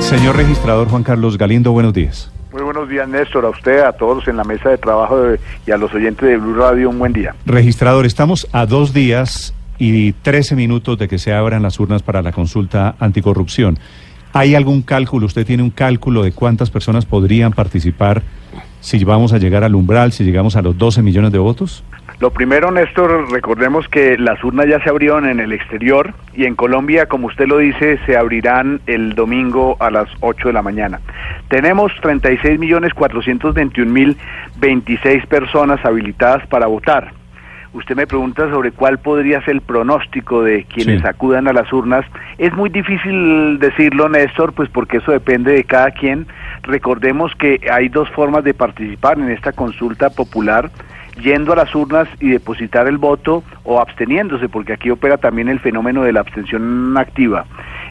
Señor registrador Juan Carlos Galindo, buenos días. Muy buenos días, Néstor, a usted, a todos en la mesa de trabajo de- y a los oyentes de Blue Radio, un buen día. Registrador, estamos a dos días y 13 minutos de que se abran las urnas para la consulta anticorrupción. ¿Hay algún cálculo? ¿Usted tiene un cálculo de cuántas personas podrían participar si vamos a llegar al umbral, si llegamos a los 12 millones de votos? Lo primero, Néstor, recordemos que las urnas ya se abrieron en el exterior y en Colombia, como usted lo dice, se abrirán el domingo a las 8 de la mañana. Tenemos 36.421.026 personas habilitadas para votar. Usted me pregunta sobre cuál podría ser el pronóstico de quienes Sí. acudan a las urnas. Es muy difícil decirlo, Néstor, pues porque eso depende de cada quien. Recordemos que hay dos formas de participar en esta consulta popular yendo a las urnas y depositar el voto o absteniéndose, porque aquí opera también el fenómeno de la abstención activa.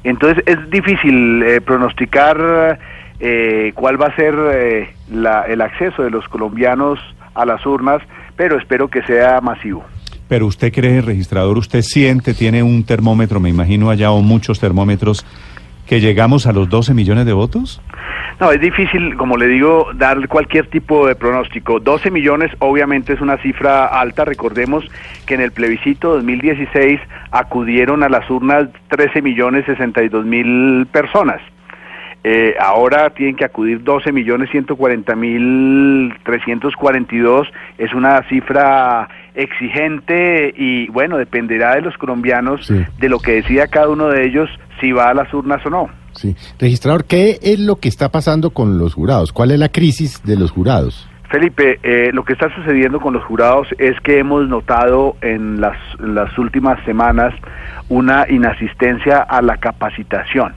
Entonces es difícil eh, pronosticar eh, cuál va a ser eh, la- el acceso de los colombianos a las urnas, pero espero que sea masivo. Pero usted cree, registrador, usted siente, tiene un termómetro, me imagino allá, o muchos termómetros, que llegamos a los 12 millones de votos? No, es difícil, como le digo, dar cualquier tipo de pronóstico. 12 millones obviamente es una cifra alta. Recordemos que en el plebiscito 2016 acudieron a las urnas 13 millones 62 mil personas. Eh, ahora tienen que acudir 12 millones 140 mil 342. Es una cifra exigente y bueno, dependerá de los colombianos, Sí. de lo que decida cada uno de ellos si va a las urnas o no. Sí. Registrador, ¿qué es lo que está pasando con los jurados? ¿Cuál es la crisis de los jurados? Felipe, eh, lo que está sucediendo con los jurados es que hemos notado en las, en las últimas semanas una inasistencia a la capacitación.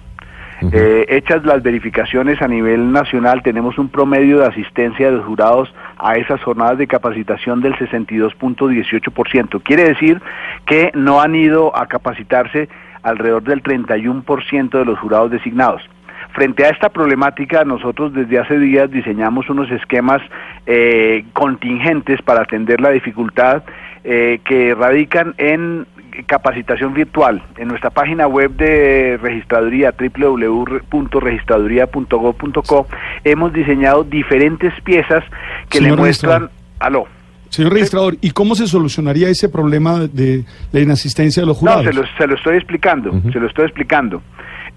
Eh, hechas las verificaciones a nivel nacional, tenemos un promedio de asistencia de los jurados a esas jornadas de capacitación del 62.18%. Quiere decir que no han ido a capacitarse alrededor del 31% de los jurados designados. Frente a esta problemática, nosotros desde hace días diseñamos unos esquemas eh, contingentes para atender la dificultad eh, que radican en capacitación virtual. En nuestra página web de registraduría www.registraduría.gov.co hemos diseñado diferentes piezas que Señor le muestran... registrador. Aló. Señor registrador, ¿y cómo se solucionaría ese problema de la inasistencia de los jurados? No, se lo, se lo estoy explicando, se lo estoy explicando.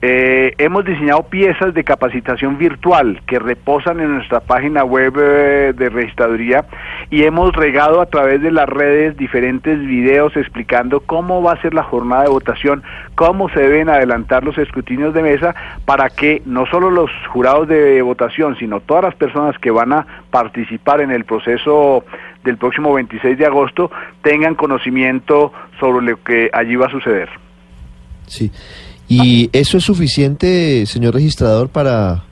Eh, hemos diseñado piezas de capacitación virtual que reposan en nuestra página web eh, de registraduría y hemos regado a través de las redes diferentes videos explicando cómo va a ser la jornada de votación, cómo se deben adelantar los escrutinios de mesa para que no solo los jurados de votación, sino todas las personas que van a participar en el proceso del próximo 26 de agosto tengan conocimiento sobre lo que allí va a suceder. Sí. ¿Y eso es suficiente, señor registrador, para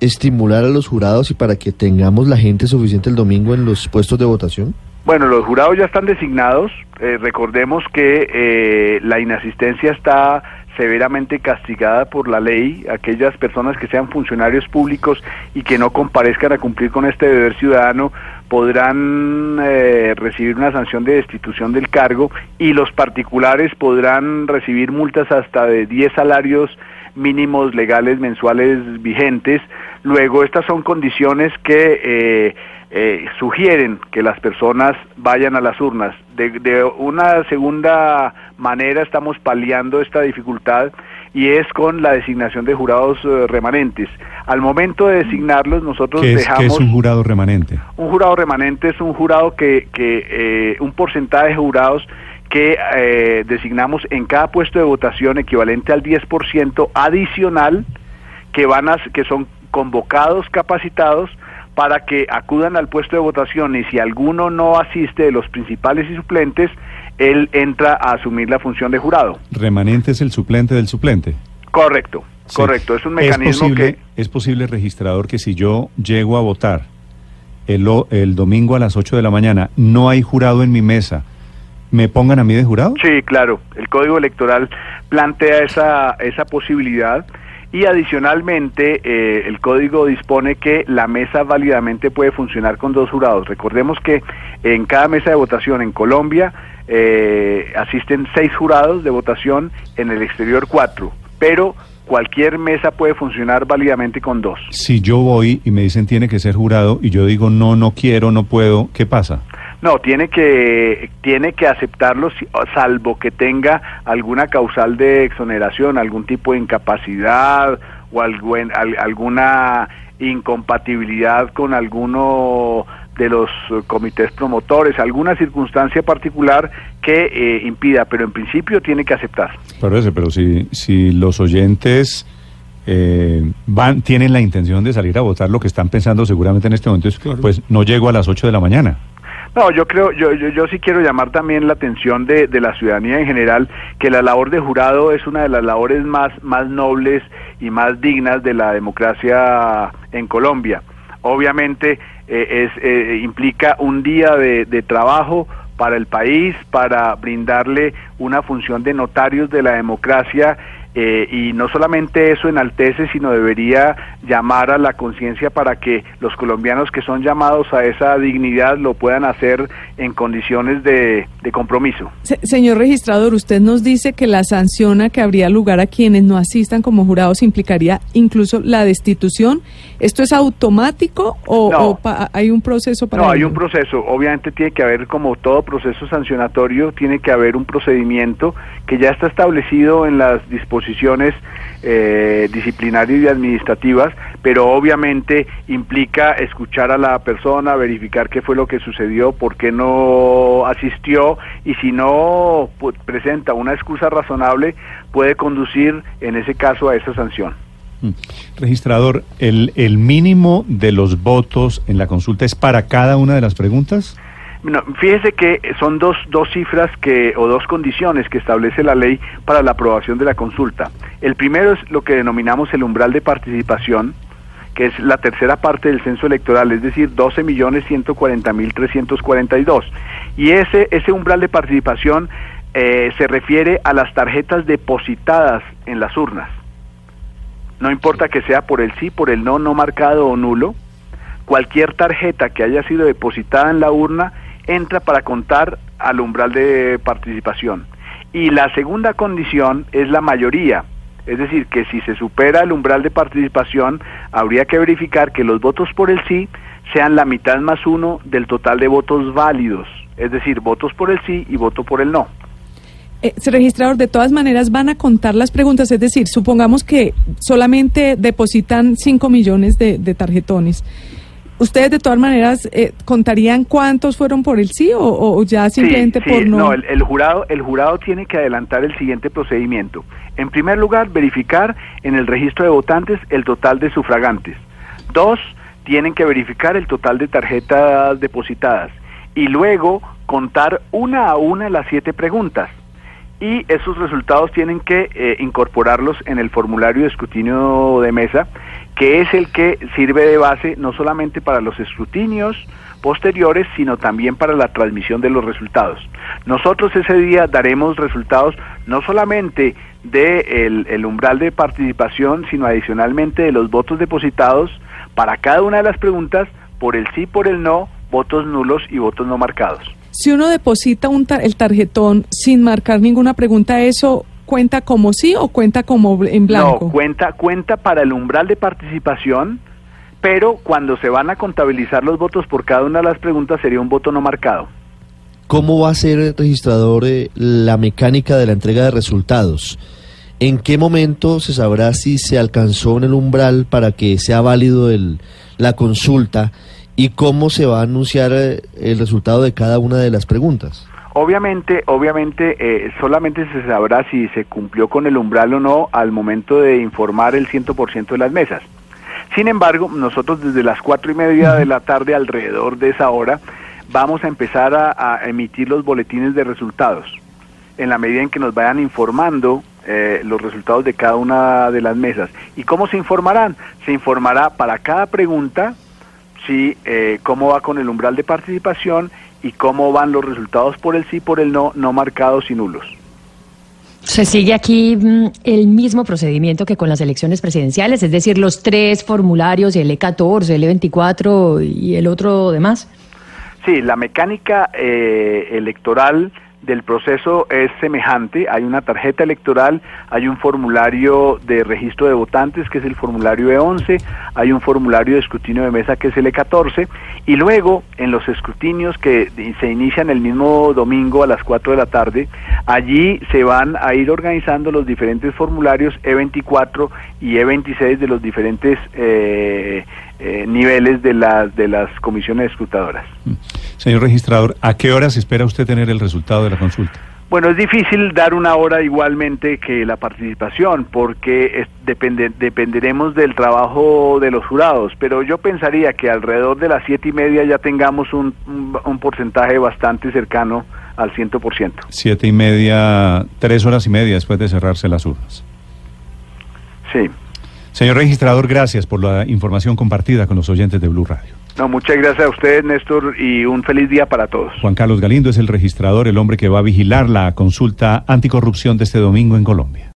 estimular a los jurados y para que tengamos la gente suficiente el domingo en los puestos de votación? Bueno, los jurados ya están designados. Eh, recordemos que eh, la inasistencia está severamente castigada por la ley. Aquellas personas que sean funcionarios públicos y que no comparezcan a cumplir con este deber ciudadano podrán eh, recibir una sanción de destitución del cargo y los particulares podrán recibir multas hasta de 10 salarios mínimos legales mensuales vigentes. Luego, estas son condiciones que eh, eh, sugieren que las personas vayan a las urnas. De, de una segunda manera estamos paliando esta dificultad y es con la designación de jurados eh, remanentes. Al momento de designarlos, nosotros ¿Qué es, dejamos... qué es un jurado remanente? Un jurado remanente es un jurado que, que eh, un porcentaje de jurados que eh, designamos en cada puesto de votación equivalente al 10% adicional que van a, que son convocados, capacitados para que acudan al puesto de votación y si alguno no asiste de los principales y suplentes, él entra a asumir la función de jurado. Remanente es el suplente del suplente. Correcto, Sí. correcto. Es un ¿Es mecanismo posible, que... es posible, registrador, que si yo llego a votar el, el domingo a las 8 de la mañana, no hay jurado en mi mesa, ¿me pongan a mí de jurado? Sí, claro. El Código Electoral plantea esa, esa posibilidad y adicionalmente eh, el Código dispone que la mesa válidamente puede funcionar con dos jurados. Recordemos que en cada mesa de votación en Colombia eh, asisten seis jurados de votación, en el exterior cuatro, pero cualquier mesa puede funcionar válidamente con dos. Si yo voy y me dicen tiene que ser jurado y yo digo no, no quiero, no puedo, ¿qué pasa? No, tiene que tiene que aceptarlo si- salvo que tenga alguna causal de exoneración, algún tipo de incapacidad o algún- al- alguna incompatibilidad con alguno de los comités promotores, alguna circunstancia particular que eh, impida, pero en principio tiene que aceptar. Pero ese, pero si, si los oyentes eh, van, tienen la intención de salir a votar lo que están pensando seguramente en este momento, es, Claro. pues no llego a las 8 de la mañana. No, yo creo, yo, yo, yo sí quiero llamar también la atención de, de la ciudadanía en general, que la labor de jurado es una de las labores más, más nobles y más dignas de la democracia en Colombia. Obviamente eh, es, eh, implica un día de, de trabajo para el país, para brindarle una función de notarios de la democracia eh, y no solamente eso enaltece, sino debería llamar a la conciencia para que los colombianos que son llamados a esa dignidad lo puedan hacer en condiciones de, de compromiso. Se- señor registrador, usted nos dice que la sanción a que habría lugar a quienes no asistan como jurados implicaría incluso la destitución. ¿Esto es automático o, No. o pa- hay un proceso para No, hay un proceso. Obviamente tiene que haber, como todo proceso sancionatorio, tiene que haber un procedimiento que ya está establecido en las disposiciones eh, disciplinarias y administrativas, pero obviamente implica escuchar a la persona, verificar qué fue lo que sucedió, por qué no asistió y si no pu- presenta una excusa razonable, puede conducir en ese caso a esa sanción. Mm. Registrador, ¿el, ¿el mínimo de los votos en la consulta es para cada una de las preguntas? No, fíjese que son dos, dos cifras que, o dos condiciones que establece la ley para la aprobación de la consulta. El primero es lo que denominamos el umbral de participación, que es la tercera parte del censo electoral, es decir, 12.140.342. Y ese, ese umbral de participación eh, se refiere a las tarjetas depositadas en las urnas. No importa que sea por el sí, por el no, no marcado o nulo, cualquier tarjeta que haya sido depositada en la urna entra para contar al umbral de participación. Y la segunda condición es la mayoría, es decir, que si se supera el umbral de participación, habría que verificar que los votos por el sí sean la mitad más uno del total de votos válidos, es decir, votos por el sí y voto por el no. Eh, registrador, de todas maneras van a contar las preguntas, es decir, supongamos que solamente depositan 5 millones de tarjetones. ¿Ustedes de todas maneras eh, contarían cuántos fueron por el sí o, o ya simplemente Sí, sí, por no? el, el jurado, el jurado tiene que adelantar el siguiente procedimiento. En primer lugar, verificar en el registro de votantes el total de sufragantes. Dos, tienen que verificar el total de tarjetas depositadas. Y luego contar una a una las siete preguntas. Y esos resultados tienen que eh, incorporarlos en el formulario de escrutinio de mesa, que es el que sirve de base no solamente para los escrutinios posteriores, sino también para la transmisión de los resultados. Nosotros ese día daremos resultados no solamente de el, el umbral de participación, sino adicionalmente de los votos depositados para cada una de las preguntas, por el sí, por el no, votos nulos y votos no marcados. Si uno deposita un tar- el tarjetón sin marcar ninguna pregunta, ¿eso cuenta como sí o cuenta como en blanco? No, cuenta, cuenta para el umbral de participación, pero cuando se van a contabilizar los votos por cada una de las preguntas sería un voto no marcado. ¿Cómo va a ser, registrador, eh, la mecánica de la entrega de resultados? ¿En qué momento se sabrá si se alcanzó en el umbral para que sea válido el, la consulta? ¿Y cómo se va a anunciar eh, el resultado de cada una de las preguntas? Obviamente, obviamente, eh, solamente se sabrá si se cumplió con el umbral o no al momento de informar el 100% de las mesas. Sin embargo, nosotros desde las cuatro y media de la tarde, alrededor de esa hora, vamos a empezar a, emitir los boletines de resultados. En la medida en que nos vayan informando eh, los resultados de cada una de las mesas. ¿Y cómo se informarán? Se informará para cada pregunta si eh, cómo va con el umbral de participación y cómo van los resultados por el sí, por el no, no marcados y nulos. Se sigue aquí mm, el mismo procedimiento que con las elecciones presidenciales, es decir, los tres formularios, el E14, el E24 y el otro demás. Sí, la mecánica eh, electoral del proceso es semejante. Hay una tarjeta electoral, hay un formulario de registro de votantes, que es el formulario E11, hay un formulario de escrutinio de mesa, que es el E14, y luego en los escrutinios que se inician el mismo domingo a las 4 de la tarde, allí se van a ir organizando los diferentes formularios E24 y E26 de los diferentes eh, eh, niveles de las, de las comisiones escrutadoras. Señor registrador, ¿a qué horas espera usted tener el resultado de la consulta? Bueno, es difícil dar una hora igualmente que la participación, porque es- depende, dependeremos del trabajo de los jurados, pero yo pensaría que alrededor de las siete y media ya tengamos un, un, un porcentaje bastante cercano al 100%. Siete y media, tres horas y media después de cerrarse las urnas. Sí. Señor registrador, gracias por la información compartida con los oyentes de Blue Radio. No, muchas gracias a ustedes, Néstor, y un feliz día para todos. Juan Carlos Galindo es el registrador, el hombre que va a vigilar la consulta anticorrupción de este domingo en Colombia.